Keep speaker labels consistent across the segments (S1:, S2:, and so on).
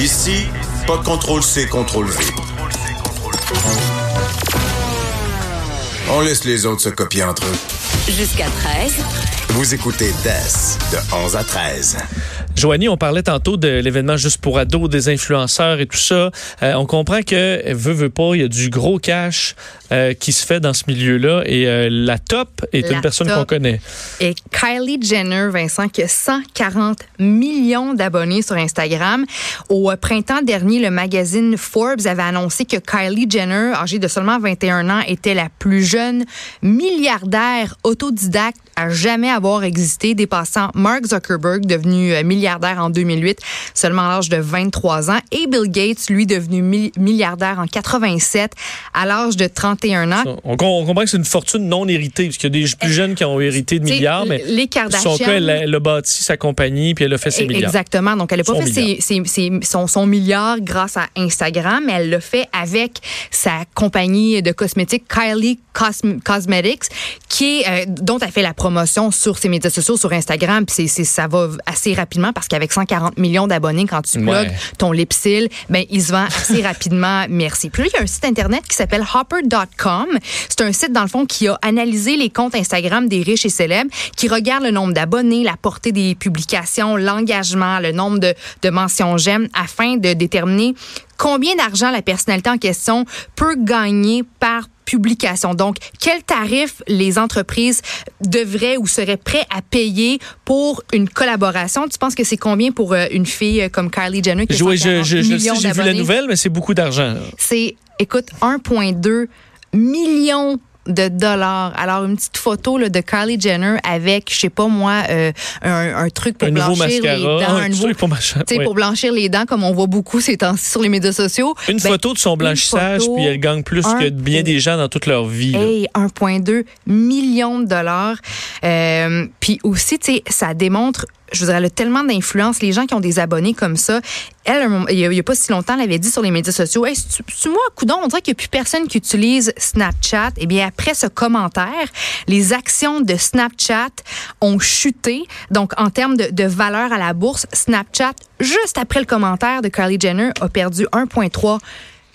S1: Ici, pas de contrôle C, contrôle V. On laisse les autres se copier entre eux.
S2: Jusqu'à 13.
S1: Vous écoutez DES de 11 à 13.
S3: Joanie, on parlait tantôt de l'événement juste pour ados, des influenceurs et tout ça. Euh, on comprend que, veut, veut pas, il y a du gros cash euh, qui se fait dans ce milieu-là et euh, la top est
S4: La
S3: une personne qu'on connaît.
S4: Et Kylie Jenner, Vincent, qui a 140 millions d'abonnés sur Instagram. Au printemps dernier, le magazine Forbes avait annoncé que Kylie Jenner, âgée de seulement 21 ans, était la plus jeune milliardaire autodidacte à jamais avoir existé, dépassant Mark Zuckerberg, devenu euh, milliardaire en 2008, seulement à l'âge de 23 ans, et Bill Gates, lui, devenu mi- milliardaire en 87, à l'âge de 31 ans.
S3: On, comprend que c'est une fortune non héritée, parce qu'il y a des plus jeunes qui ont hérité de milliards, mais
S4: les
S3: son
S4: Kardashians-
S3: cas, elle, a- elle a bâti sa compagnie puis elle a fait ses
S4: E-
S3: milliards.
S4: Exactement. Donc, elle n'a pas
S3: Son
S4: fait ses- ses- ses- son, son milliard grâce à Instagram, mais elle l'a fait avec sa compagnie de cosmétiques Kylie Cosm- Cosmetics, qui est, euh, dont elle fait la promotion sur ses médias sociaux, sur Instagram. Puis ça va assez rapidement parce qu'avec 140 millions d'abonnés, quand tu
S3: Ouais.
S4: plugues ton lipsil, ben, il se vend assez rapidement. Merci. Puis là, il y a un site Internet qui s'appelle hopper.com. C'est un site, dans le fond, qui a analysé les comptes Instagram des riches et célèbres, qui regarde le nombre d'abonnés, la portée des publications, l'engagement, le nombre de, de mentions j'aime, afin de déterminer combien d'argent la personnalité en question peut gagner par publication. Donc, quel tarif les entreprises devraient ou seraient prêts à payer pour une collaboration? Tu penses que c'est combien pour euh, une fille euh, comme Kylie Jenner qui a
S3: Je- je-
S4: 140
S3: je- sais, j'ai vu la nouvelle, mais c'est beaucoup d'argent.
S4: C'est, écoute, 1,2 millions de dollars. Alors, une petite photo là, de Kylie Jenner avec, je sais pas moi, euh, un, un truc pour
S3: Un
S4: blanchir les dents.
S3: un
S4: un nouveau,
S3: truc pour ouais.
S4: pour blanchir les dents, comme on voit beaucoup ces temps-ci sur les médias sociaux.
S3: Une
S4: Ben,
S3: photo de son blanchissage,
S4: photo,
S3: puis elle gagne plus que bien des gens dans toute leur vie.
S4: Hey, 1,2 million de dollars. Euh, puis aussi, tu sais, ça démontre, je vous elle a tellement d'influence. Les gens qui ont des abonnés comme ça, elle, il y a, pas si longtemps, elle avait dit sur les médias sociaux, hey, c'est moi, coudon, on dirait qu'il n'y a plus personne qui utilise Snapchat. Eh bien, après ce commentaire, les actions de Snapchat ont chuté. Donc, en termes de, de valeur à la bourse, Snapchat, juste après le commentaire de Kylie Jenner, a perdu 1,3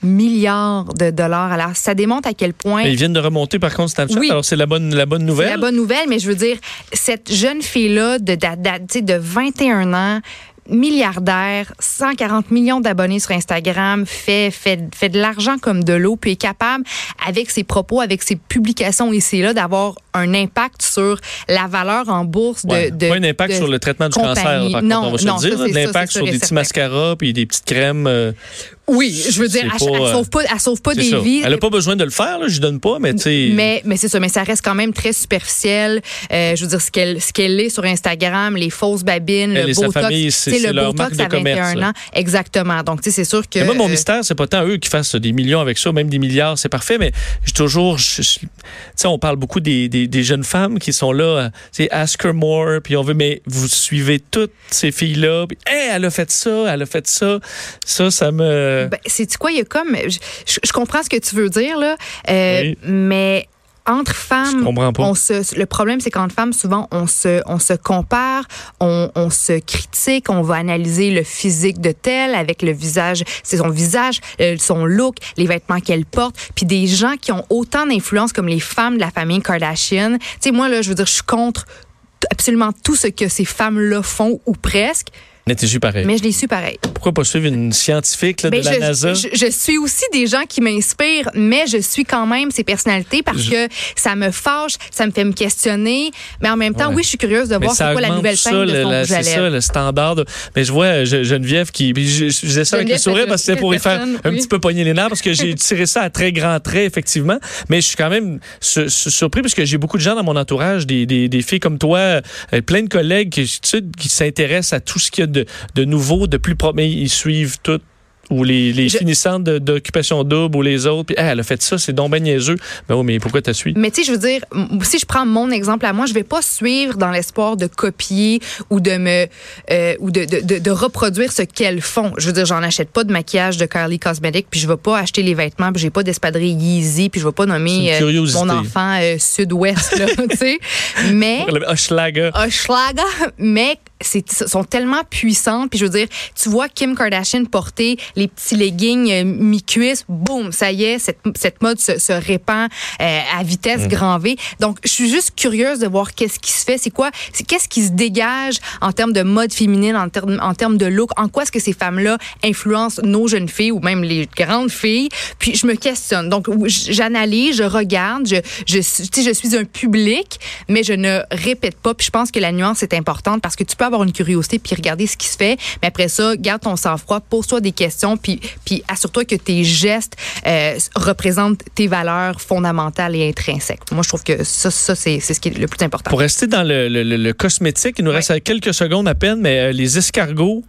S4: milliards de dollars. Alors, ça démontre à quel point
S3: Mais ils viennent de remonter par contre Snapchat.
S4: Oui.
S3: Alors c'est la bonne, la bonne
S4: c'est
S3: nouvelle.
S4: la bonne nouvelle, mais je veux dire, cette jeune fille-là de, de, de, tu sais, de 21 ans, milliardaire, 140 millions d'abonnés sur Instagram, fait, fait, fait de l'argent comme de l'eau, puis est capable, avec ses propos, avec ses publications ici et là, d'avoir un impact sur la valeur en bourse de...
S3: Ouais.
S4: de
S3: pas un impact
S4: de
S3: sur le traitement du
S4: compagnie.
S3: cancer, par
S4: non,
S3: contre, on va se
S4: non,
S3: le dire.
S4: c'est
S3: L'impact
S4: c'est
S3: sur des
S4: et
S3: petits mascaras puis des petites crèmes. euh,
S4: Oui, je veux dire, elle,
S3: euh,
S4: sauve pas, elle sauve pas des
S3: ça.
S4: vies.
S3: Elle n'a pas besoin de le faire, là, je donne pas, mais tu sais.
S4: Mais, mais c'est ça, mais ça reste quand même très superficiel. Euh, je veux dire, ce qu'elle ce qu'elle est sur Instagram, les fausses babines,
S3: Elle
S4: le Botox.
S3: famille, c'est-
S4: le
S3: leur
S4: Botox
S3: marque de
S4: à 21
S3: commerce, là.
S4: ans. Exactement. Donc, tu sais, c'est sûr que.
S3: Mais moi, mon
S4: euh,
S3: mystère, c'est pas tant eux qui fassent des millions avec ça, même des milliards, c'est parfait, mais je toujours. Tu sais, on parle beaucoup des, des, des jeunes femmes qui sont là, tu sais, ask her more, puis on veut, mais vous suivez toutes ces filles-là, puis, hey, elle a fait ça, elle a fait ça. Ça, ça me.
S4: Ben, c'est quoi, il y a comme. Je, comprends ce que tu veux dire, là. euh,
S3: Oui.
S4: Mais entre femmes, on se, le problème, c'est qu'entre femmes, souvent, on se, on se compare, on, on se critique, on va analyser le physique de tel avec le visage, c'est son visage, euh, son look, les vêtements qu'elle porte, puis des gens qui ont autant d'influence comme les femmes de la famille Kardashian. Tu sais, moi, là, je veux dire, je suis contre absolument tout ce que ces femmes-là font, ou presque,
S3: N'était su pareil.
S4: mais je les suis pareil.
S3: Pourquoi pas suivre une scientifique là, de la NASA?
S4: Je, je suis aussi des gens qui m'inspirent, mais je suis quand même ces personnalités parce
S3: Je-
S4: que ça me fâche, ça me fait me questionner. Mais en même temps,
S3: Ouais.
S4: oui, je suis curieuse de
S3: Mais
S4: voir c'est quoi la nouvelle
S3: ça,
S4: scène de son
S3: la- C'est ça, le standard. de- Mais je vois Geneviève qui. Je, je disais ça avec le sourire parce que c'était pour y faire un petit peu pogner les nerfs parce que j'ai tiré ça à très grands traits, effectivement. Mais je suis quand même su- su- surpris parce que j'ai beaucoup de gens dans mon entourage, des, des, des filles comme toi, euh, plein de collègues qui, tu sais, qui s'intéressent à tout ce qu'il y a de, de nouveaux, de plus pro, mais ils suivent tout ou les, les
S4: Je-
S3: finissantes de- d'occupation double ou les autres. Puis, Ah, elle a fait ça, c'est donc ben niaiseux. Ben oui, mais pourquoi t'as suivi?
S4: Mais tu sais, je veux dire, si je prends mon exemple à moi, je vais pas suivre dans l'espoir de copier ou de me euh, ou de, de, de, de reproduire ce qu'elles font. Je veux dire, j'en achète pas de maquillage de Kylie Cosmetics, puis je vais pas acheter les vêtements, puis j'ai pas d'espadrille Yeezy, puis je vais pas nommer euh, mon enfant euh, sud-ouest, tu sais. Mais
S3: Hochelaga.
S4: Hochelaga, mais sont tellement puissantes. Puis je veux dire tu vois Kim Kardashian porter les petits leggings euh, mi-cuisse boum ça y est cette, cette mode se, se répand euh, à vitesse grand V. Donc je suis juste curieuse de voir qu'est-ce qui se fait. C'est quoi c'est qu'est-ce qui se dégage en termes de mode féminine en termes en termes de look? En quoi est-ce que ces femmes là influencent nos jeunes filles ou même les grandes filles? Puis je me questionne. Donc j'analyse je regarde je je je suis un public mais je ne répète pas. Puis je pense que la nuance est importante parce que tu peux avoir une curiosité puis regarder ce qui se fait mais après ça garde ton sang-froid pose-toi des questions puis puis assure-toi que tes gestes euh, représentent tes valeurs fondamentales et intrinsèques moi je trouve que ça ça c'est c'est ce qui est le plus important
S3: Pour rester dans le, le- le- cosmétique, il nous reste quelques secondes à peine, mais euh, les escargots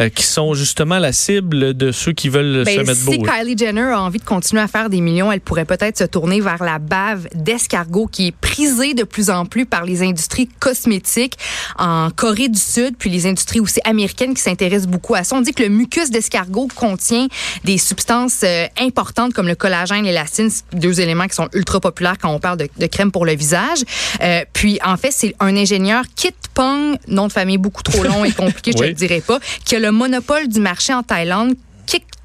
S3: euh, qui sont justement la cible de ceux qui veulent
S4: Ben,
S3: se mettre
S4: si
S3: beau. là.
S4: Kylie Jenner a envie de continuer à faire des millions, elle pourrait peut-être se tourner vers la bave d'escargot qui est prisée de plus en plus par les industries cosmétiques en Corée du Sud, puis les industries aussi américaines qui s'intéressent beaucoup à ça. On dit que le mucus d'escargot contient des substances euh, importantes comme le collagène et l'élastine, deux éléments qui sont ultra populaires quand on parle de, de crème pour le visage. Euh, puis en fait, c'est un ingénieur Kit Pong, nom de famille beaucoup trop long et compliqué, je te
S3: Oui.
S4: le dirai pas, qui a le monopole du marché en Thaïlande.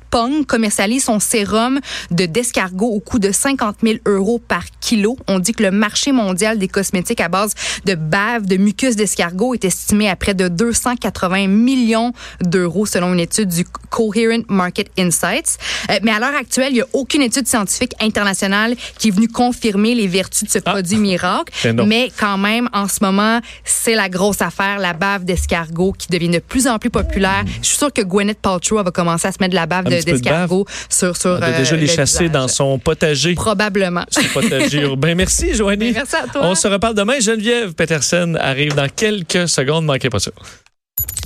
S4: Pong commercialise son sérum de d'escargot au coût de 50 000 euros par kilo. On dit que le marché mondial des cosmétiques à base de bave, de mucus d'escargot est estimé à près de 280 millions d'euros selon une étude du Coherent Market Insights. Euh, mais à l'heure actuelle, il n'y a aucune étude scientifique internationale qui est venue confirmer les vertus de ce
S3: Ah.
S4: produit miracle. Mais quand même, en ce moment, c'est la grosse affaire, la bave d'escargot qui devient de plus en plus populaire. Je suis sûre que Gwyneth Paltrow va commencer à se mettre de la bave de-
S3: peu de
S4: sur, sur
S3: Elle a
S4: euh,
S3: déjà les
S4: le
S3: chasser
S4: visage.
S3: dans son potager.
S4: Probablement.
S3: Son potager urbain. Merci, Joanie.
S4: Merci à toi.
S3: On se reparle demain. Geneviève Peterson arrive dans quelques secondes. Manquez pas ça.